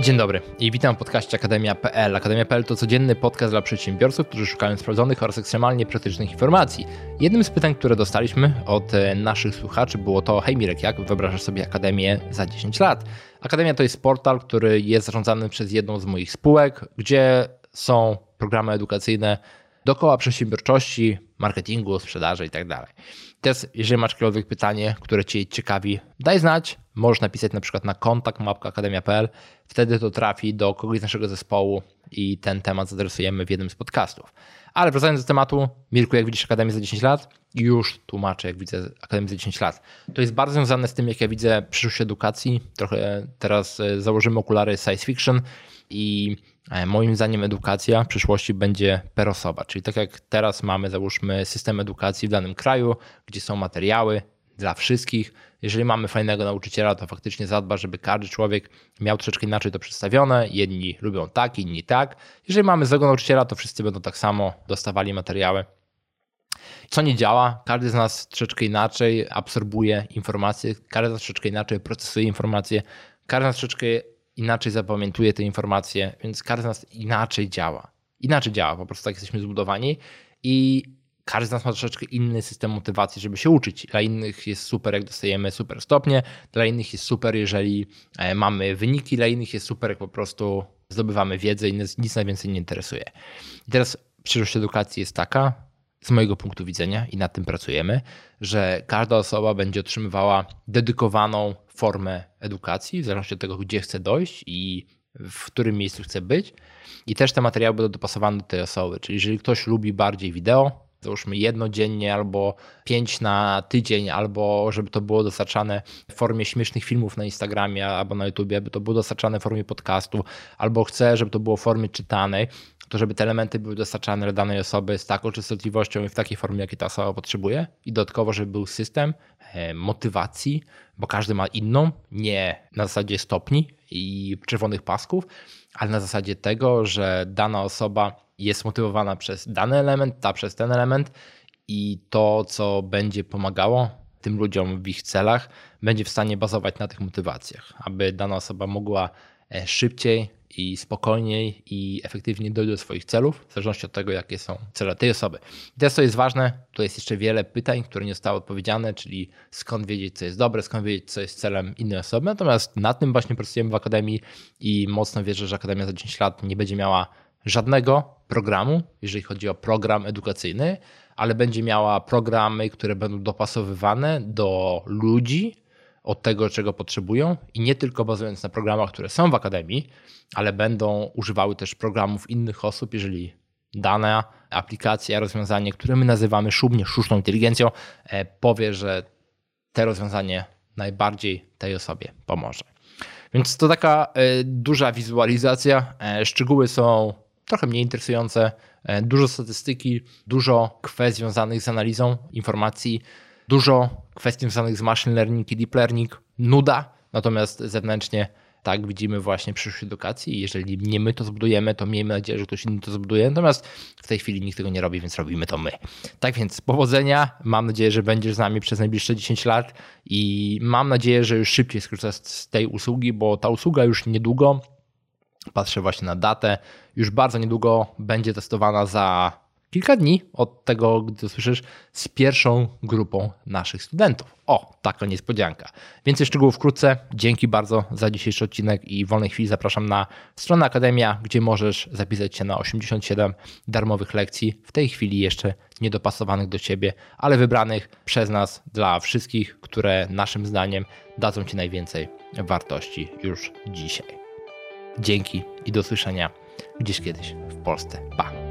Dzień dobry i witam w podcaście Akademia.pl. Akademia.pl to codzienny podcast dla przedsiębiorców, którzy szukają sprawdzonych oraz ekstremalnie praktycznych informacji. Jednym z pytań, które dostaliśmy od e, naszych słuchaczy było to hej Mirek, jak wyobrażasz sobie Akademię za 10 lat? Akademia to jest portal, który jest zarządzany przez jedną z moich spółek, gdzie są programy edukacyjne dookoła przedsiębiorczości, marketingu, sprzedaży itd. Tak Teraz, jeżeli masz jakiekolwiek pytanie, które Cię ciekawi, daj znać. Możesz napisać na przykład na kontakt mapkaakademia.pl. Wtedy to trafi do kogoś z naszego zespołu i ten temat zadresujemy w jednym z podcastów. Ale wracając do tematu, Mirku, jak widzisz Akademię za 10 lat? Już tłumaczę, jak widzę Akademię za 10 lat. To jest bardzo związane z tym, jak ja widzę przyszłość edukacji. Trochę teraz e, założymy okulary science fiction i moim zdaniem edukacja w przyszłości będzie per osoba. Czyli tak jak teraz mamy, załóżmy, system edukacji w danym kraju, gdzie są materiały dla wszystkich. Jeżeli mamy fajnego nauczyciela, to faktycznie zadba, żeby każdy człowiek miał troszeczkę inaczej to przedstawione. Jedni lubią tak, inni tak. Jeżeli mamy złego nauczyciela, to wszyscy będą tak samo dostawali materiały. Co nie działa, każdy z nas troszeczkę inaczej absorbuje informacje, każdy z nas troszeczkę inaczej procesuje informacje, każdy z nas troszeczkę inaczej zapamiętuje te informacje, więc każdy z nas inaczej działa. Inaczej działa, po prostu tak jesteśmy zbudowani i każdy z nas ma troszeczkę inny system motywacji, żeby się uczyć. Dla innych jest super, jak dostajemy super stopnie, dla innych jest super, jeżeli e, mamy wyniki, dla innych jest super, jak po prostu zdobywamy wiedzę i nic, nas więcej nie interesuje. I teraz przyszłość edukacji jest taka, z mojego punktu widzenia, i nad tym pracujemy, że każda osoba będzie otrzymywała dedykowaną formę edukacji, w zależności od tego, gdzie chce dojść i w którym miejscu chce być. I też te materiały będą dopasowane do tej osoby. Czyli jeżeli ktoś lubi bardziej wideo, załóżmy jedno dziennie albo pięć na tydzień, albo żeby to było dostarczane w formie śmiesznych filmów na Instagramie albo na YouTubie, aby to było dostarczane w formie podcastu, albo chcę, żeby to było w formie czytanej, to żeby te elementy były dostarczane dla danej osoby z taką częstotliwością i w takiej formie, jakiej ta osoba potrzebuje. I dodatkowo, żeby był system e, motywacji, bo każdy ma inną, nie na zasadzie stopni i czerwonych pasków, ale na zasadzie tego, że dana osoba jest motywowana przez dany element, ta przez ten element i to, co będzie pomagało tym ludziom w ich celach, będzie w stanie bazować na tych motywacjach, aby dana osoba mogła e, szybciej i spokojniej i efektywniej dojść do swoich celów, w zależności od tego, jakie są cele tej osoby. I teraz, co jest ważne, to jest jeszcze wiele pytań, które nie zostały odpowiedziane, czyli skąd wiedzieć, co jest dobre, skąd wiedzieć, co jest celem innej osoby. Natomiast nad tym właśnie pracujemy w Akademii i mocno wierzę, że Akademia za 10 lat nie będzie miała żadnego programu, jeżeli chodzi o program edukacyjny, ale będzie miała programy, które będą dopasowywane do ludzi, od tego, czego potrzebują i nie tylko bazując na programach, które są w akademii, ale będą używały też programów innych osób, jeżeli dana aplikacja, rozwiązanie, które my nazywamy szumnie sztuczną inteligencją, e, powie, że te rozwiązanie najbardziej tej osobie pomoże. Więc to taka e, duża wizualizacja. E, szczegóły są trochę mniej interesujące, dużo statystyki, dużo kwestii związanych z analizą informacji, dużo kwestii związanych z machine learning i deep learning, nuda, natomiast zewnętrznie tak widzimy właśnie przyszłość edukacji. Jeżeli nie my to zbudujemy, to miejmy nadzieję, że ktoś inny to zbuduje. Natomiast w tej chwili nikt tego nie robi, więc robimy to my. Tak więc powodzenia. Mam nadzieję, że będziesz z nami przez najbliższe 10 lat i mam nadzieję, że już szybciej skorzystasz z tej usługi, bo ta usługa już niedługo, patrzę właśnie na datę, już bardzo niedługo będzie testowana za kilka dni od tego, gdy słyszysz, z pierwszą grupą naszych studentów. O, taka niespodzianka. Więcej szczegółów wkrótce. Dzięki bardzo za dzisiejszy odcinek i w wolnej chwili zapraszam na stronę Akademia, gdzie możesz zapisać się na 87 darmowych lekcji, w tej chwili jeszcze niedopasowanych do Ciebie, ale wybranych przez nas dla wszystkich, które naszym zdaniem dadzą Ci najwięcej wartości już dzisiaj. Dzięki i do słyszenia gdzieś kiedyś w Polsce. Pa!